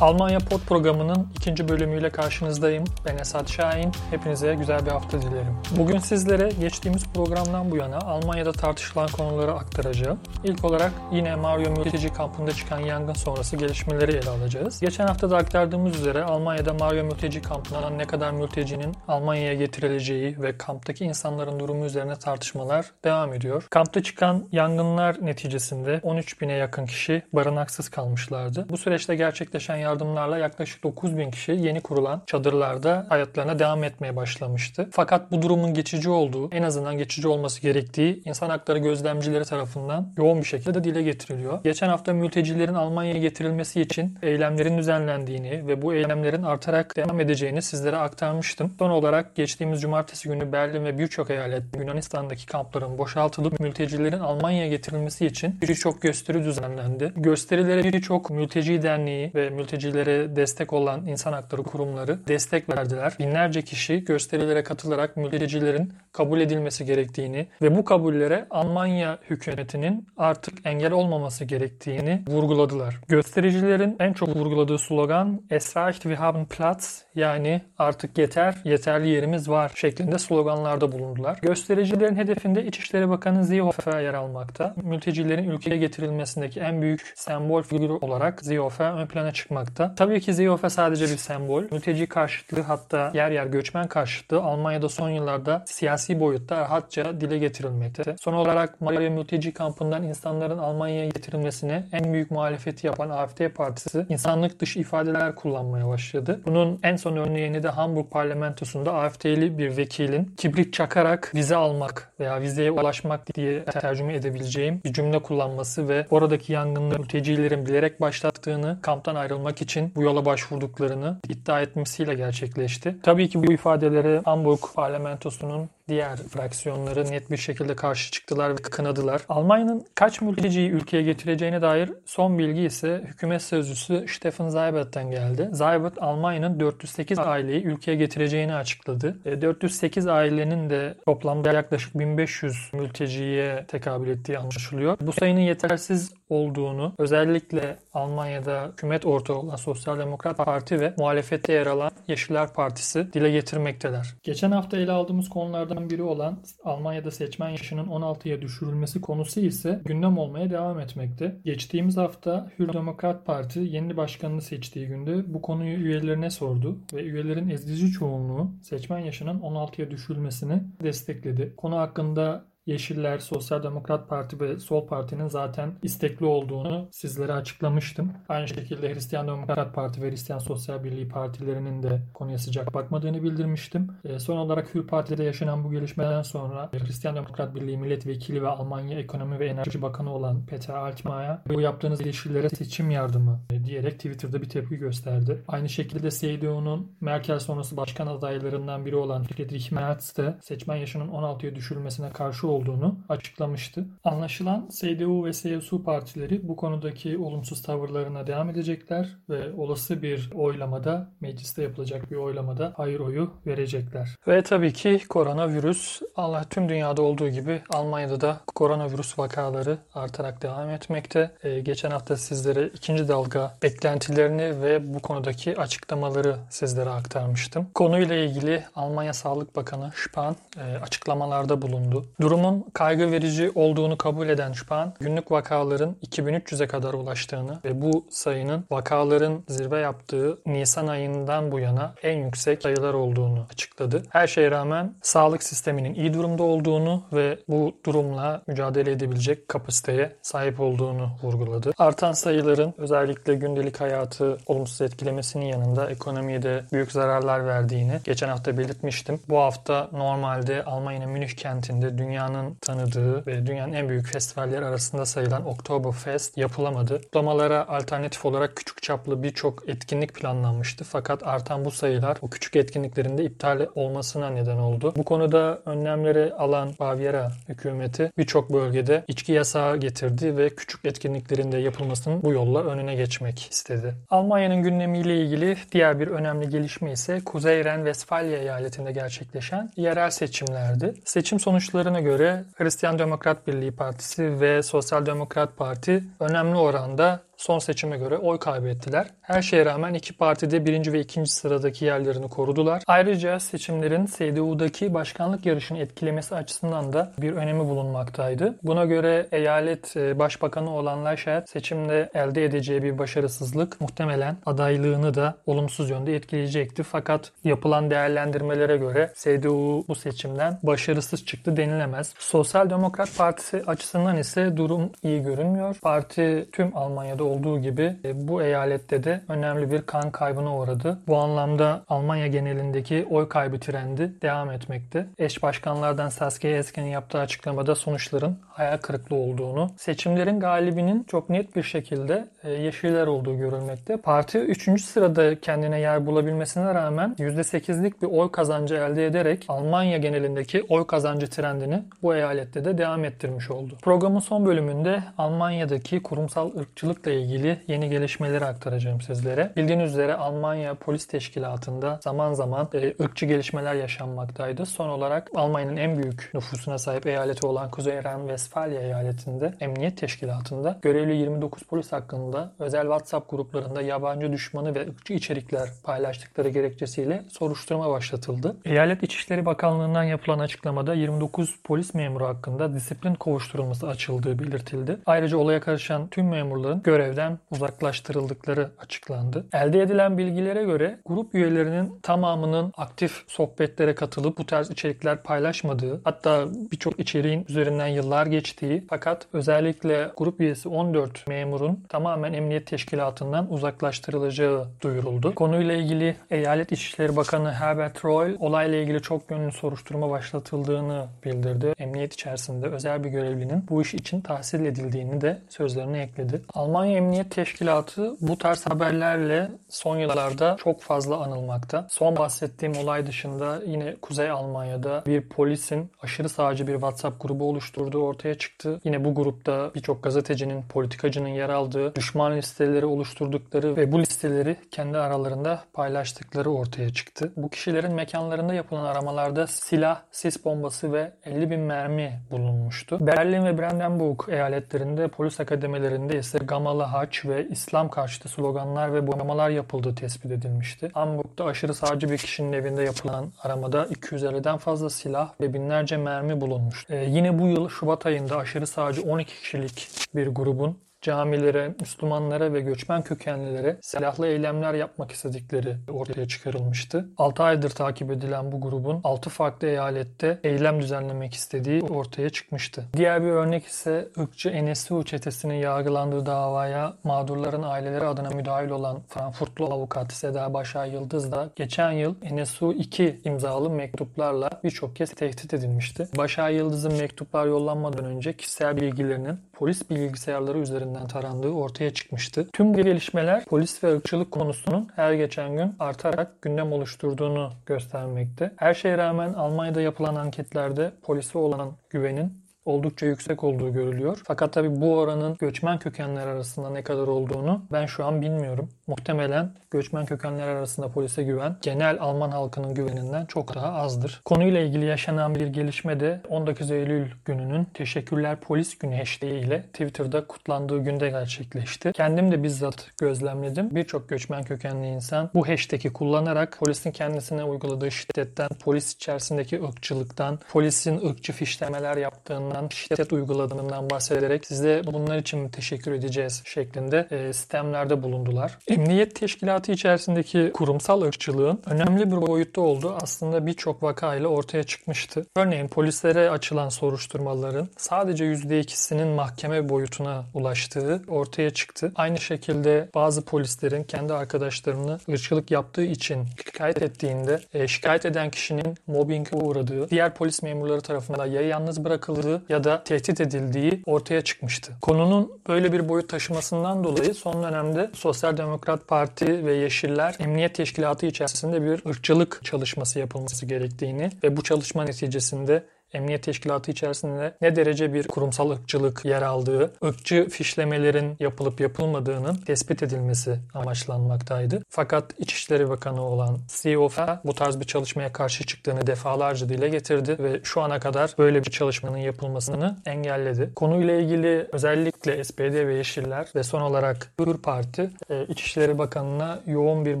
Almanya Pod programının ikinci bölümüyle karşınızdayım. Ben Esat Şahin. Hepinize güzel bir hafta dilerim. Bugün sizlere geçtiğimiz programdan bu yana Almanya'da tartışılan konuları aktaracağım. İlk olarak yine Mario mülteci kampında çıkan yangın sonrası gelişmeleri ele alacağız. Geçen hafta da aktardığımız üzere Almanya'da Mario mülteci kampından ne kadar mültecinin Almanya'ya getirileceği ve kamptaki insanların durumu üzerine tartışmalar devam ediyor. Kampta çıkan yangınlar neticesinde 13 bine yakın kişi barınaksız kalmışlardı. Bu süreçte gerçekleşen yardımlarla yaklaşık 9 bin kişi yeni kurulan çadırlarda hayatlarına devam etmeye başlamıştı. Fakat bu durumun geçici olduğu, en azından geçici olması gerektiği insan hakları gözlemcileri tarafından yoğun bir şekilde dile getiriliyor. Geçen hafta mültecilerin Almanya'ya getirilmesi için eylemlerin düzenlendiğini ve bu eylemlerin artarak devam edeceğini sizlere aktarmıştım. Son olarak geçtiğimiz cumartesi günü Berlin ve birçok eyalet Yunanistan'daki kampların boşaltılıp mültecilerin Almanya'ya getirilmesi için birçok gösteri düzenlendi. Gösterilere birçok mülteci derneği ve mültecilere destek olan insan hakları kurumları destek verdiler. Binlerce kişi gösterilere katılarak mültecilerin kabul edilmesi gerektiğini ve bu kabullere Almanya hükümetinin artık engel olmaması gerektiğini vurguladılar. Göstericilerin en çok vurguladığı slogan Es reicht, wir haben Platz yani artık yeter, yeterli yerimiz var şeklinde sloganlarda bulundular. Göstericilerin hedefinde İçişleri Bakanı Seehofer yer almakta. Mültecilerin ülkeye getirilmesindeki en büyük sembol figürü olarak Seehofer ön plana çıkmakta. Tabii ki Seehofer sadece bir sembol. Mülteci karşıtlığı hatta yer yer göçmen karşıtlığı Almanya'da son yıllarda siyasi boyutta rahatça dile getirilmekte. Son olarak Maria mülteci kampından insanların Almanya'ya getirilmesine en büyük muhalefeti yapan AfD partisi insanlık dışı ifadeler kullanmaya başladı. Bunun en son örneğini de Hamburg parlamentosunda AfD'li bir vekilin kibrit çakarak vize almak veya vizeye ulaşmak diye tercüme edebileceğim bir cümle kullanması ve oradaki yangınları mültecilerin bilerek başlattığını, kamptan ayrılmak için bu yola başvurduklarını iddia etmesiyle gerçekleşti. Tabii ki bu ifadeleri Hamburg parlamentosunun diğer fraksiyonları net bir şekilde karşı çıktılar ve kınadılar. Almanya'nın kaç mülteciyi ülkeye getireceğine dair son bilgi ise hükümet sözcüsü Stefan Seibert'ten geldi. Seibert Almanya'nın 408 aileyi ülkeye getireceğini açıkladı. 408 ailenin de toplamda yaklaşık 1500 mülteciye tekabül ettiği anlaşılıyor. Bu sayının yetersiz olduğunu özellikle Almanya'da hükümet ortağı olan Sosyal Demokrat Parti ve muhalefette yer alan Yeşiller Partisi dile getirmekteler. Geçen hafta ele aldığımız konulardan biri olan Almanya'da seçmen yaşının 16'ya düşürülmesi konusu ise gündem olmaya devam etmekte. Geçtiğimiz hafta Hür Demokrat Parti yeni başkanını seçtiği günde bu konuyu üyelerine sordu ve üyelerin ezici çoğunluğu seçmen yaşının 16'ya düşürülmesini destekledi. Konu hakkında Yeşiller, Sosyal Demokrat Parti ve Sol Parti'nin zaten istekli olduğunu sizlere açıklamıştım. Aynı şekilde Hristiyan Demokrat Parti ve Hristiyan Sosyal Birliği partilerinin de konuya sıcak bakmadığını bildirmiştim. E, son olarak Hür Parti'de yaşanan bu gelişmeden sonra Hristiyan Demokrat Birliği Milletvekili ve Almanya Ekonomi ve Enerji Bakanı olan Peter Altmaier bu yaptığınız Yeşillere seçim yardımı e, diyerek Twitter'da bir tepki gösterdi. Aynı şekilde CDU'nun Merkel sonrası başkan adaylarından biri olan Friedrich Merz de seçmen yaşının 16'ya düşürülmesine karşı olduğunu açıklamıştı. Anlaşılan CDU ve CSU partileri bu konudaki olumsuz tavırlarına devam edecekler ve olası bir oylamada, mecliste yapılacak bir oylamada hayır oyu verecekler. Ve tabii ki koronavirüs Allah tüm dünyada olduğu gibi Almanya'da da koronavirüs vakaları artarak devam etmekte. Ee, geçen hafta sizlere ikinci dalga beklentilerini ve bu konudaki açıklamaları sizlere aktarmıştım. Konuyla ilgili Almanya Sağlık Bakanı Spahn e, açıklamalarda bulundu. Durumu durumun kaygı verici olduğunu kabul eden Spahn, günlük vakaların 2300'e kadar ulaştığını ve bu sayının vakaların zirve yaptığı Nisan ayından bu yana en yüksek sayılar olduğunu açıkladı. Her şeye rağmen sağlık sisteminin iyi durumda olduğunu ve bu durumla mücadele edebilecek kapasiteye sahip olduğunu vurguladı. Artan sayıların özellikle gündelik hayatı olumsuz etkilemesinin yanında ekonomiye de büyük zararlar verdiğini geçen hafta belirtmiştim. Bu hafta normalde Almanya'nın Münih kentinde dünyanın tanıdığı ve dünyanın en büyük festivalleri arasında sayılan Oktoberfest yapılamadı. Kutlamalara alternatif olarak küçük çaplı birçok etkinlik planlanmıştı. Fakat artan bu sayılar o küçük etkinliklerin de iptal olmasına neden oldu. Bu konuda önlemleri alan Bavyera hükümeti birçok bölgede içki yasağı getirdi ve küçük etkinliklerin de yapılmasının bu yolla önüne geçmek istedi. Almanya'nın gündemiyle ilgili diğer bir önemli gelişme ise Kuzey Ren-Vestfalya eyaletinde gerçekleşen yerel seçimlerdi. Seçim sonuçlarına göre Hristiyan Demokrat Birliği Partisi ve Sosyal Demokrat Parti önemli oranda son seçime göre oy kaybettiler. Her şeye rağmen iki parti de birinci ve ikinci sıradaki yerlerini korudular. Ayrıca seçimlerin CDU'daki başkanlık yarışını etkilemesi açısından da bir önemi bulunmaktaydı. Buna göre eyalet e, başbakanı olan Laschet seçimde elde edeceği bir başarısızlık muhtemelen adaylığını da olumsuz yönde etkileyecekti. Fakat yapılan değerlendirmelere göre CDU bu seçimden başarısız çıktı denilemez. Sosyal Demokrat Partisi açısından ise durum iyi görünmüyor. Parti tüm Almanya'da olduğu gibi e, bu eyalette de önemli bir kan kaybına uğradı. Bu anlamda Almanya genelindeki oy kaybı trendi devam etmekte. Eş başkanlardan Saskia Esken'in yaptığı açıklamada sonuçların hayal kırıklığı olduğunu, seçimlerin galibinin çok net bir şekilde e, Yeşiller olduğu görülmekte. Parti 3. sırada kendine yer bulabilmesine rağmen %8'lik bir oy kazancı elde ederek Almanya genelindeki oy kazancı trendini bu eyalette de devam ettirmiş oldu. Programın son bölümünde Almanya'daki kurumsal ırkçılıkla ilgili yeni gelişmeleri aktaracağım sizlere. Bildiğiniz üzere Almanya Polis Teşkilatı'nda zaman zaman e, ırkçı gelişmeler yaşanmaktaydı. Son olarak Almanya'nın en büyük nüfusuna sahip eyaleti olan Kuzey Ren-Vestfalya eyaletinde Emniyet Teşkilatı'nda görevli 29 polis hakkında özel WhatsApp gruplarında yabancı düşmanı ve ırkçı içerikler paylaştıkları gerekçesiyle soruşturma başlatıldı. Eyalet İçişleri Bakanlığı'ndan yapılan açıklamada 29 polis memuru hakkında disiplin kovuşturulması açıldığı belirtildi. Ayrıca olaya karışan tüm memurların görevden uzaklaştırıldıkları açıklandı. Elde edilen bilgilere göre grup üyelerinin tamamının aktif sohbetlere katılıp bu tarz içerikler paylaşmadığı, hatta birçok içeriğin üzerinden yıllar geçtiği fakat özellikle grup üyesi 14 memurun tamamen emniyet teşkilatından uzaklaştırılacağı duyuruldu. Konuyla ilgili Eyalet İçişleri Bakanı Herbert Roy olayla ilgili çok yönlü soruşturma başlatıldığını bildirdi. Emniyet içerisinde özel bir görevlinin bu iş için tahsil edildiğini de sözlerine ekledi. Almanya Emniyet Teşkilatı bu tarz haberlerle son yıllarda çok fazla anılmakta. Son bahsettiğim olay dışında yine Kuzey Almanya'da bir polisin aşırı sağcı bir WhatsApp grubu oluşturduğu ortaya çıktı. Yine bu grupta birçok gazetecinin, politikacının yer aldığı düşman listeleri oluşturdukları ve bu listeleri kendi aralarında paylaştıkları ortaya çıktı. Bu kişilerin mekanlarında yapılan aramalarda silah, sis bombası ve 50 bin mermi bulunmuştu. Berlin ve Brandenburg eyaletlerinde polis akademilerinde ise Gamalı Haç ve İslam karşıtı sloganlar ve boyamalar yapıldığı tespit edilmişti. Hamburg'da aşırı sağcı bir kişinin evinde yapılan aramada 250'den fazla silah ve binlerce mermi bulunmuş. Ee, yine bu yıl Şubat ayında aşırı sağcı 12 kişilik bir grubun camilere, Müslümanlara ve göçmen kökenlilere silahlı eylemler yapmak istedikleri ortaya çıkarılmıştı. 6 aydır takip edilen bu grubun 6 farklı eyalette eylem düzenlemek istediği ortaya çıkmıştı. Diğer bir örnek ise ırkçı NSU çetesinin yargılandığı davaya mağdurların aileleri adına müdahil olan Frankfurtlu avukat Seda Başar Yıldız da geçen yıl NSU 2 imzalı mektuplarla birçok kez tehdit edilmişti. Başar Yıldız'ın mektuplar yollanmadan önce kişisel bilgilerinin polis bilgisayarları üzerinden tarandığı ortaya çıkmıştı. Tüm bu gelişmeler polis ve ırkçılık konusunun her geçen gün artarak gündem oluşturduğunu göstermekte. Her şeye rağmen Almanya'da yapılan anketlerde polise olan güvenin oldukça yüksek olduğu görülüyor. Fakat tabi bu oranın göçmen kökenler arasında ne kadar olduğunu ben şu an bilmiyorum. Muhtemelen göçmen kökenler arasında polise güven genel Alman halkının güveninden çok daha azdır. Konuyla ilgili yaşanan bir gelişme de 19 Eylül gününün Teşekkürler Polis Günü hashtag ile Twitter'da kutlandığı günde gerçekleşti. Kendim de bizzat gözlemledim. Birçok göçmen kökenli insan bu hashtag'i kullanarak polisin kendisine uyguladığı şiddetten, polis içerisindeki ırkçılıktan, polisin ırkçı fişlemeler yaptığından tarafından şiddet uyguladığından bahsederek size bunlar için teşekkür edeceğiz şeklinde e, sistemlerde bulundular. Emniyet teşkilatı içerisindeki kurumsal ırkçılığın önemli bir boyutta olduğu aslında birçok vakayla ortaya çıkmıştı. Örneğin polislere açılan soruşturmaların sadece %2'sinin mahkeme boyutuna ulaştığı ortaya çıktı. Aynı şekilde bazı polislerin kendi arkadaşlarını ırkçılık yaptığı için şikayet ettiğinde e, şikayet eden kişinin mobbinge uğradığı, diğer polis memurları tarafından ya yalnız bırakıldığı ya da tehdit edildiği ortaya çıkmıştı. Konunun böyle bir boyut taşımasından dolayı son dönemde Sosyal Demokrat Parti ve Yeşiller Emniyet Teşkilatı içerisinde bir ırkçılık çalışması yapılması gerektiğini ve bu çalışma neticesinde emniyet teşkilatı içerisinde ne derece bir kurumsal ırkçılık yer aldığı, ırkçı fişlemelerin yapılıp yapılmadığının tespit edilmesi amaçlanmaktaydı. Fakat İçişleri Bakanı olan CEOF'a bu tarz bir çalışmaya karşı çıktığını defalarca dile getirdi ve şu ana kadar böyle bir çalışmanın yapılmasını engelledi. Konuyla ilgili özellikle SPD ve Yeşiller ve son olarak Hür Parti e, İçişleri Bakanı'na yoğun bir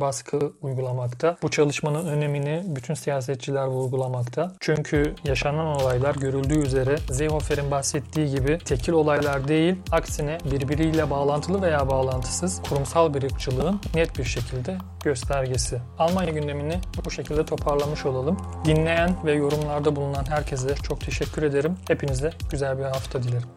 baskı uygulamakta. Bu çalışmanın önemini bütün siyasetçiler vurgulamakta. Çünkü yaşanan olaylar görüldüğü üzere Seehofer'in bahsettiği gibi tekil olaylar değil, aksine birbiriyle bağlantılı veya bağlantısız kurumsal bir ırkçılığın net bir şekilde göstergesi. Almanya gündemini bu şekilde toparlamış olalım. Dinleyen ve yorumlarda bulunan herkese çok teşekkür ederim. Hepinize güzel bir hafta dilerim.